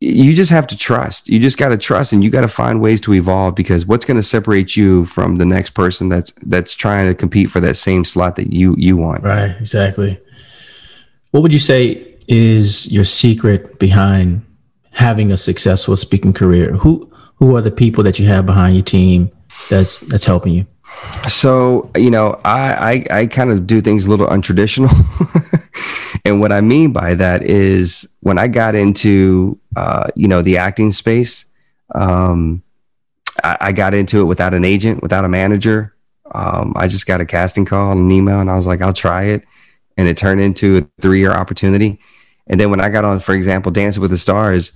you just have to trust. You just got to trust, and you got to find ways to evolve because what's going to separate you from the next person that's that's trying to compete for that same slot that you you want. Right. Exactly. What would you say is your secret behind having a successful speaking career? Who who are the people that you have behind your team that's that's helping you? So you know, I I, I kind of do things a little untraditional, and what I mean by that is when I got into uh, you know the acting space, um, I, I, got into it without an agent, without a manager. Um, I just got a casting call and an email, and I was like, I'll try it, and it turned into a three year opportunity. And then when I got on, for example, Dancing with the Stars,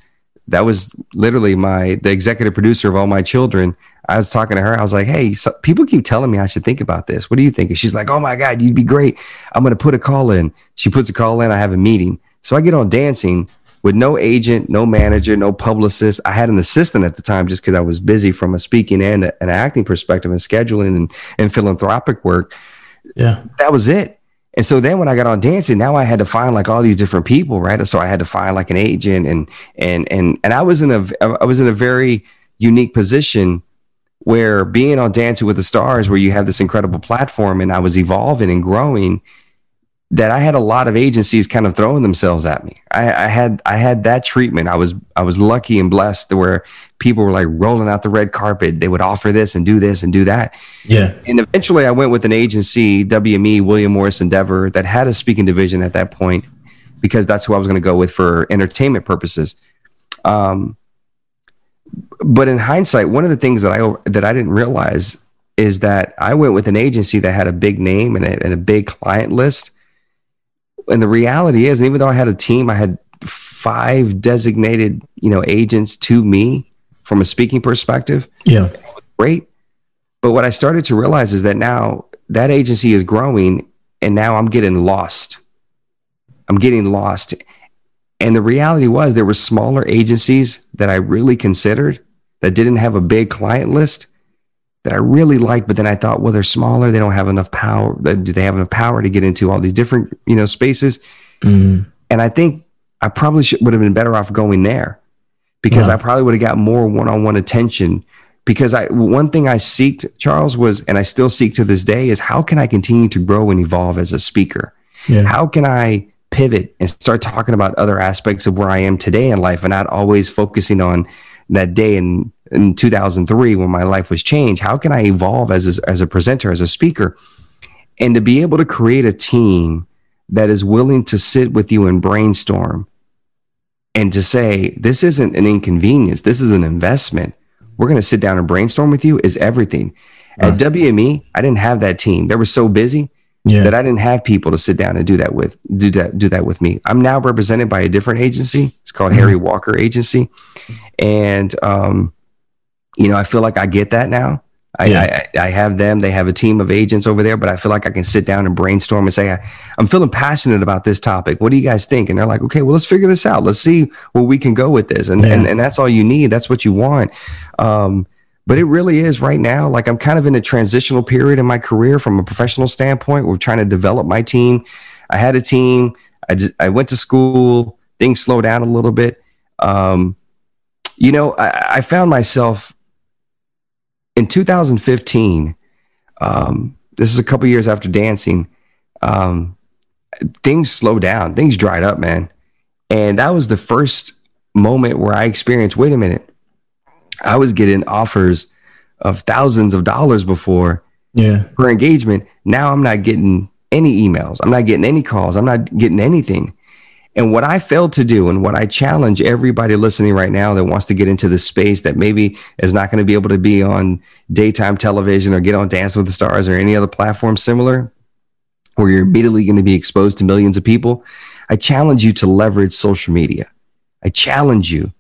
that was literally my the executive producer of All My Children. I was talking to her. I was like, "Hey, so people keep telling me I should think about this. What do you think?" And she's like, "Oh my god, you'd be great. I'm going to put a call in." She puts a call in. I have a meeting. So I get on dancing with no agent, no manager, no publicist. I had an assistant at the time just because I was busy from a speaking and an acting perspective and scheduling and, and philanthropic work. Yeah, that was it. And so then when I got on dancing, now I had to find like all these different people, right? So I had to find like an agent and and and and I was in a I was in a very unique position where being on Dancing with the Stars, where you have this incredible platform, and I was evolving and growing, that I had a lot of agencies kind of throwing themselves at me. I, I, had I had that treatment. I was I was lucky and blessed where people were like rolling out the red carpet. They would offer this and do this and do that. Yeah. And eventually, I went with an agency, WME William Morris Endeavor, that had a speaking division at that point because that's who I was going to go with for entertainment purposes. Um, but in hindsight, one of the things that I that I didn't realize is that I went with an agency that had a big name and a, and a big client list and the reality is, and even though I had a team, I had five designated, you know, agents to me from a speaking perspective. Yeah. Great. But what I started to realize is that now that agency is growing and now I'm getting lost. I'm getting lost. And the reality was there were smaller agencies that I really considered that didn't have a big client list that I really liked, but then I thought, well, they're smaller. They don't have enough power. Do they have enough power to get into all these different, you know, spaces? Mm-hmm. And I think I probably should, would have been better off going there because wow. I probably would have got more one-on-one attention. Because I, one thing I seeked, Charles, was, and I still seek to this day, is how can I continue to grow and evolve as a speaker? Yeah. How can I pivot and start talking about other aspects of where I am today in life and not always focusing on that day in in 2003 when my life was changed how can i evolve as a, as a presenter as a speaker and to be able to create a team that is willing to sit with you and brainstorm and to say this isn't an inconvenience this is an investment we're going to sit down and brainstorm with you is everything right. at WME i didn't have that team they were so busy yeah. that I didn't have people to sit down and do that with do that do that with me. I'm now represented by a different agency. It's called mm-hmm. Harry Walker Agency, and um, you know I feel like I get that now. I, yeah. I, I, have them. They have a team of agents over there, but I feel like I can sit down and brainstorm and say, I, am feeling passionate about this topic. What do you guys think? And they're like, okay, well, let's figure this out. Let's see where we can go with this. And, yeah. and, and that's all you need. That's what you want. Um, but it really is right now. Like I'm kind of in a transitional period in my career from a professional standpoint. We're trying to develop my team. I had a team. I just, I went to school. Things slowed down a little bit. Um, you know, I, I found myself in 2015, um, this is a couple years after dancing, um, things slowed down, things dried up, man. And that was the first moment where I experienced wait a minute, I was getting offers of thousands of dollars before yeah. per engagement. Now I'm not getting any emails, I'm not getting any calls, I'm not getting anything. And what I failed to do, and what I challenge everybody listening right now that wants to get into this space that maybe is not going to be able to be on daytime television or get on Dance with the Stars or any other platform similar, where you're immediately going to be exposed to millions of people, I challenge you to leverage social media. I challenge you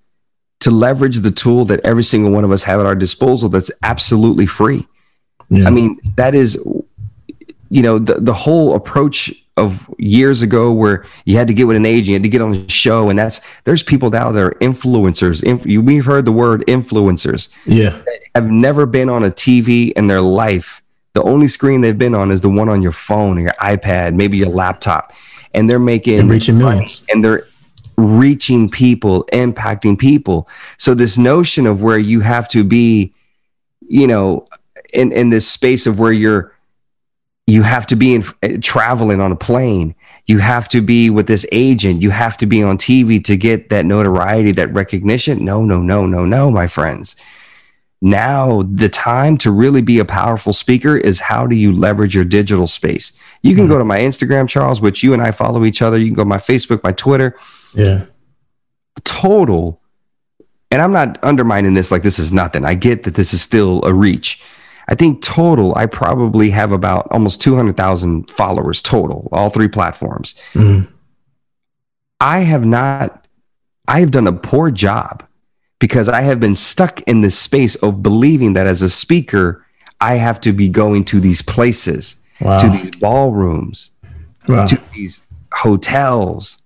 to leverage the tool that every single one of us have at our disposal that's absolutely free. Yeah. I mean, that is, you know, the, the whole approach of years ago where you had to get with an agent, you had to get on a show, and that's there's people out there influencers. Inf, we've heard the word influencers. Yeah, have never been on a TV in their life. The only screen they've been on is the one on your phone or your iPad, maybe your laptop, and they're making and reaching millions, and they're reaching people, impacting people. So this notion of where you have to be, you know, in in this space of where you're you have to be in, eh, traveling on a plane. You have to be with this agent. You have to be on TV to get that notoriety, that recognition. No, no, no, no, no, my friends. Now, the time to really be a powerful speaker is how do you leverage your digital space? You can mm-hmm. go to my Instagram, Charles, which you and I follow each other. You can go to my Facebook, my Twitter. Yeah. Total. And I'm not undermining this like this is nothing. I get that this is still a reach I think total, I probably have about almost 200,000 followers total, all three platforms. Mm-hmm. I have not, I have done a poor job because I have been stuck in this space of believing that as a speaker, I have to be going to these places, wow. to these ballrooms, wow. to these hotels.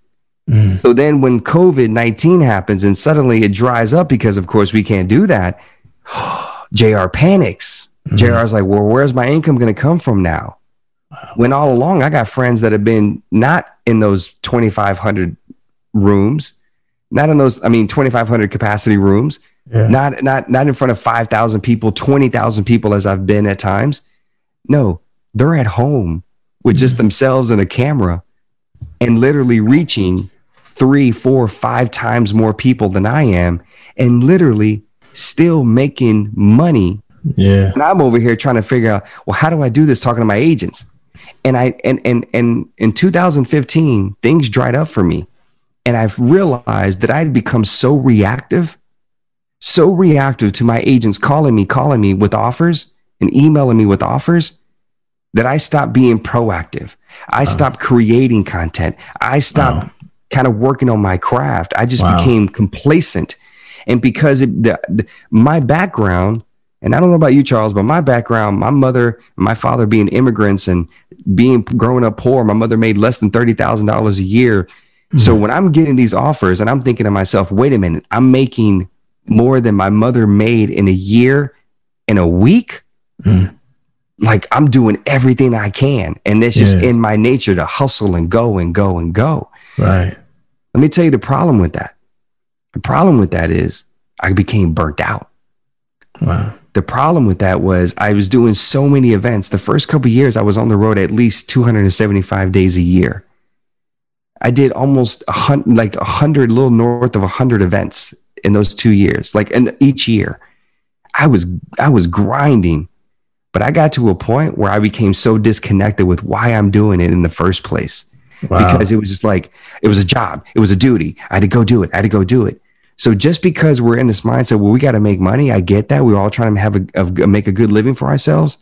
Mm. So then when COVID 19 happens and suddenly it dries up because, of course, we can't do that, JR panics. Mm-hmm. JR's like, well, where's my income going to come from now? Wow. When all along, I got friends that have been not in those 2,500 rooms, not in those, I mean, 2,500 capacity rooms, yeah. not, not, not in front of 5,000 people, 20,000 people as I've been at times. No, they're at home with just mm-hmm. themselves and a camera and literally reaching three, four, five times more people than I am and literally still making money yeah. And I'm over here trying to figure out, well, how do I do this talking to my agents? And I and and and in 2015, things dried up for me. And I've realized that I'd become so reactive, so reactive to my agents calling me, calling me with offers and emailing me with offers that I stopped being proactive. I stopped creating content. I stopped wow. kind of working on my craft. I just wow. became complacent. And because it, the, the, my background and I don't know about you, Charles, but my background, my mother and my father being immigrants and being growing up poor, my mother made less than $30,000 a year. Mm-hmm. So when I'm getting these offers and I'm thinking to myself, wait a minute, I'm making more than my mother made in a year, in a week. Mm-hmm. Like I'm doing everything I can. And it's just in my nature to hustle and go and go and go. Right. Let me tell you the problem with that. The problem with that is I became burnt out. Wow. The problem with that was I was doing so many events. The first couple years, I was on the road at least 275 days a year. I did almost a hundred, like a hundred, little north of a hundred events in those two years, like and each year. I was I was grinding, but I got to a point where I became so disconnected with why I'm doing it in the first place. Wow. Because it was just like it was a job, it was a duty. I had to go do it. I had to go do it. So just because we're in this mindset, well, we got to make money. I get that. We're all trying to have a, make a good living for ourselves.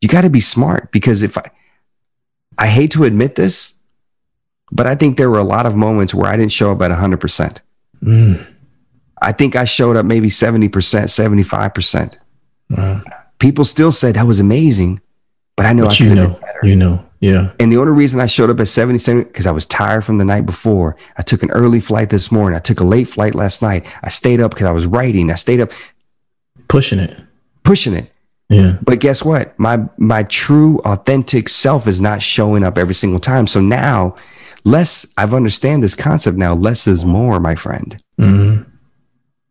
You got to be smart because if I, I hate to admit this, but I think there were a lot of moments where I didn't show up at 100%. Mm. I think I showed up maybe 70%, 75%. Wow. People still said that was amazing, but I know But I could have been better. you know, yeah, And the only reason I showed up at 77 because I was tired from the night before. I took an early flight this morning. I took a late flight last night. I stayed up because I was writing. I stayed up pushing it. pushing it. Yeah, But guess what? My my true authentic self is not showing up every single time. So now less I've understand this concept now. Less is more, my friend. Mhm.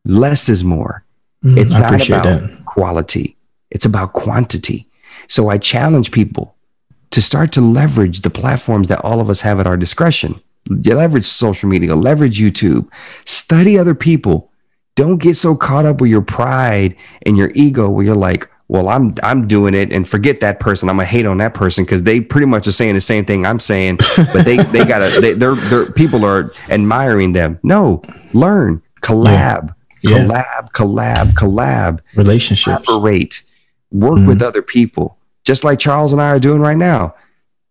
Less is more. Mhm. It's I not about that. quality. It's about quantity. So I challenge people to start to leverage the platforms that all of us have at our discretion. You leverage social media, leverage YouTube, study other people. Don't get so caught up with your pride and your ego where you're like, well, I'm I'm doing it and forget that person. I'm gonna hate on that person because they pretty much are saying the same thing I'm saying, but they they gotta they, they're they're people are admiring them. No, learn, collab, Yeah. collab, collab, collab relationships. collaborate, work with mm-hmm. other people, just like Charles and I are doing right now.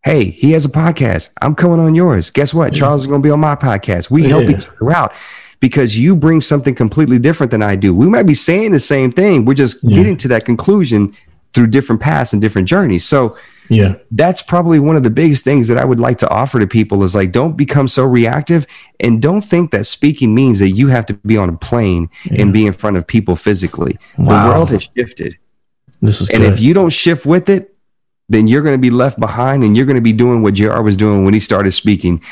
Hey, he has a podcast. I'm coming on yours. Guess what? Charles is going to be on my podcast. We help each other out because you bring something completely different than I do. We might be saying the same thing. We're just getting to that conclusion through different paths and different journeys. So Yeah, that's probably one of the biggest things that I would like to offer to people is like, don't become so reactive and don't think that speaking means that you have to be on a plane and be in front of people physically. Wow. The world has shifted. This is And good. if you don't shift with it, then you're going to be left behind and you're going to be doing what JR was doing when he started speaking,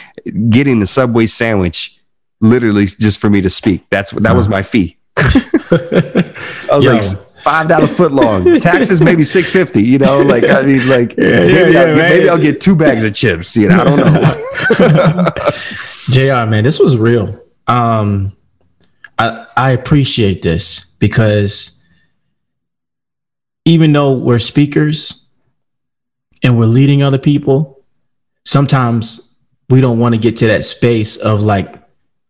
getting the Subway sandwich literally just for me to speak. That's that was my fee. I was Yo. like five dollar foot long. Taxes maybe six fifty. You know, like I mean, like yeah, maybe, yeah, I'll get, maybe I'll get two bags of chips. You know, I don't know. Jr. Man, this was real. Um, I I appreciate this because even though we're speakers and we're leading other people, sometimes we don't want to get to that space of like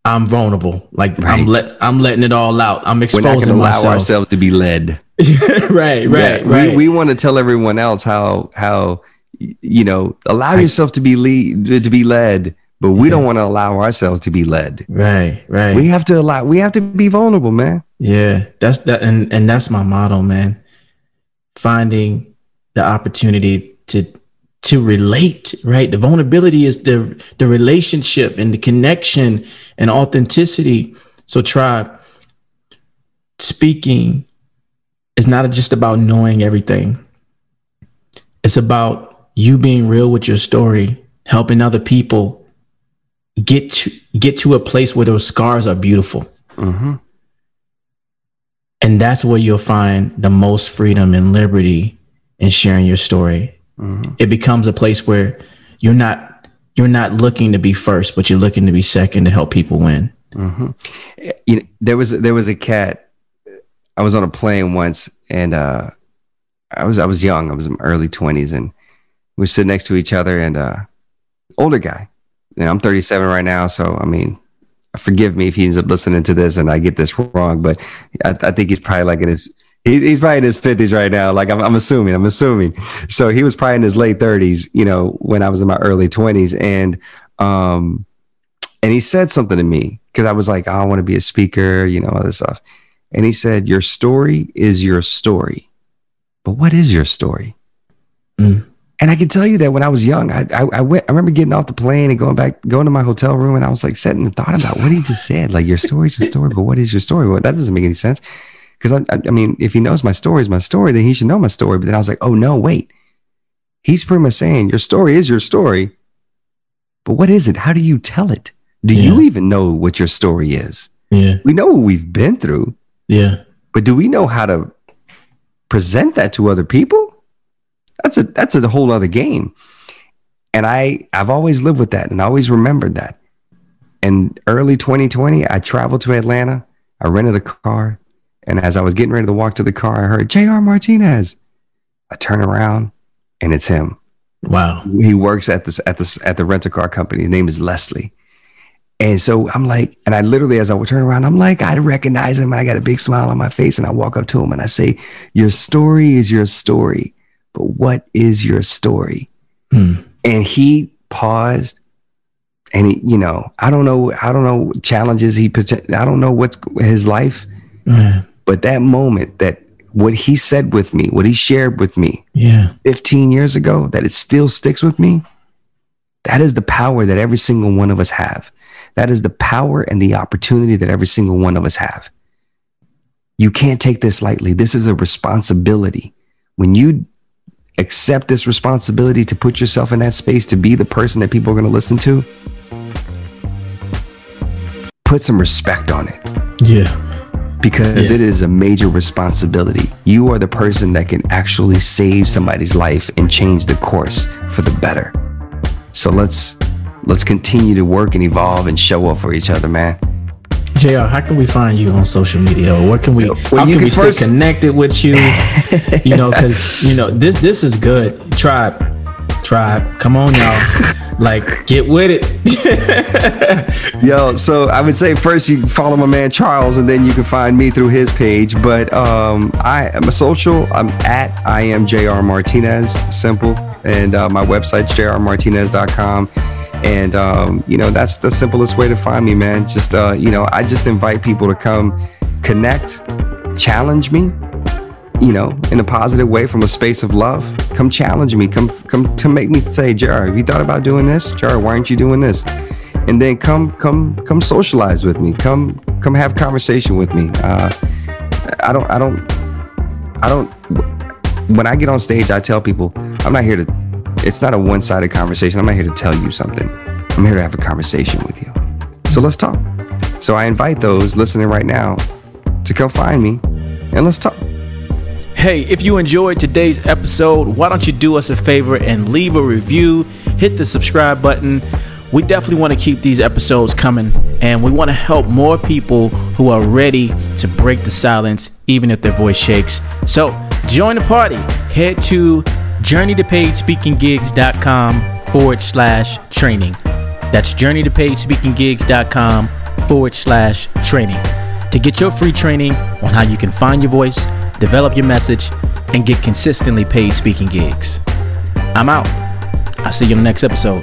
I'm vulnerable, like I'm let I'm letting it all out. I'm exposing We're not to allow ourselves to be led. right, right, Yeah, right. We, we want to tell everyone else how how you know allow yourself to be lead to be led, but we don't want to allow ourselves to be led. right, right. We have to allow. We have to be vulnerable, man. Yeah, that's that, and and that's my motto, man. Finding the opportunity to to relate, right? The vulnerability is the the relationship and the connection and authenticity. So, tribe speaking is not just about knowing everything. It's about you being real with your story, helping other people get to get to a place where those scars are beautiful. Mm-hmm. And that's where you'll find the most freedom and liberty in sharing your story. Mm-hmm. It becomes a place where you're not you're not looking to be first, but you're looking to be second to help people win. Mm-hmm. You know, there was there was a cat. I was on a plane once, and uh, I was I was young. I was in my early twenties, and we sit next to each other. And uh, older guy. You know, I'm 37 right now, so I mean, forgive me if he ends up listening to this and I get this wrong, but I, I think he's probably like in his he, he's probably in his 50s right now. Like I'm, I'm assuming, I'm assuming. So he was probably in his late 30s, you know, when I was in my early 20s, and um, and he said something to me because I was like, oh, I want to be a speaker, you know, all this stuff. And he said, Your story is your story. But what is your story? Mm. And I can tell you that when I was young, I, I, I went, I remember getting off the plane and going back, going to my hotel room, and I was like sitting and thought about what he just said. Like, your story is your story, but what is your story? Well, that doesn't make any sense. Because I, I, I mean, if he knows my story is my story, then he should know my story. But then I was like, oh no, wait. He's pretty much saying your story is your story, but what is it? How do you tell it? Do you even know what your story is? Yeah, We know what we've been through, yeah, but do we know how to present that to other people? That's a that's a whole other game. And I I've always lived with that and I always remembered that. And early 2020, I traveled to Atlanta. I rented a car, and as I was getting ready to walk to the car, I heard J.R. Martinez. I turn around, and it's him wow, he works at this at this at the rental car company. His name is Leslie. And so I'm like, and I literally, as I would turn around, I'm like, I recognize him, and I got a big smile on my face, and I walk up to him and I say, "Your story is your story, but what is your story?" Hmm. And he paused, and he, you know, I don't know, I don't know challenges he, I don't know what's his life, Man. but that moment that what he said with me, what he shared with me Yeah. 15 years ago, that it still sticks with me, that is the power that every single one of us have. That is the power and the opportunity that every single one of us have. You can't take this lightly. This is a responsibility. When you accept this responsibility to put yourself in that space to be the person that people are going to listen to, put some respect on it Yeah. because Yeah. it is a major responsibility. You are the person that can actually save somebody's life and change the course for the better. So let's let's continue to work and evolve and show up for each other, man. JR, how can we find you on social media? Or what can we Well, how can can we first- stay connected with you? you know, because you know, this this is good. Tribe. Tribe. Come on, y'all. like, get with it. Yo, so I would say first you follow my man Charles, and then you can find me through his page. But um, I am a social. I'm at I am Jr Martinez. Simple, and uh, my website's jrmartinez.com. And um, you know that's the simplest way to find me, man. Just uh, you know, I just invite people to come connect, challenge me, you know, in a positive way from a space of love. Come challenge me. Come come to make me say, Jared, have you thought about doing this? Jared, why aren't you doing this? And then come come come socialize with me. Come come have conversation with me. Uh, I don't I don't I don't. When I get on stage, I tell people I'm not here to. It's not a one-sided conversation. I'm not here to tell you something. I'm here to have a conversation with you. So let's talk. So I invite those listening right now to come find me and let's talk. Hey, if you enjoyed today's episode, why don't you do us a favor and leave a review, hit the subscribe button. We definitely want to keep these episodes coming, and we want to help more people who are ready to break the silence, even if their voice shakes. So join the party. Head to journeytopageSpeakingGigs.com forward slash training. That's journeytopageSpeakingGigs.com forward slash training to get your free training on how you can find your voice, develop your message, and get consistently paid speaking gigs. I'm out. I'll see you in the next episode.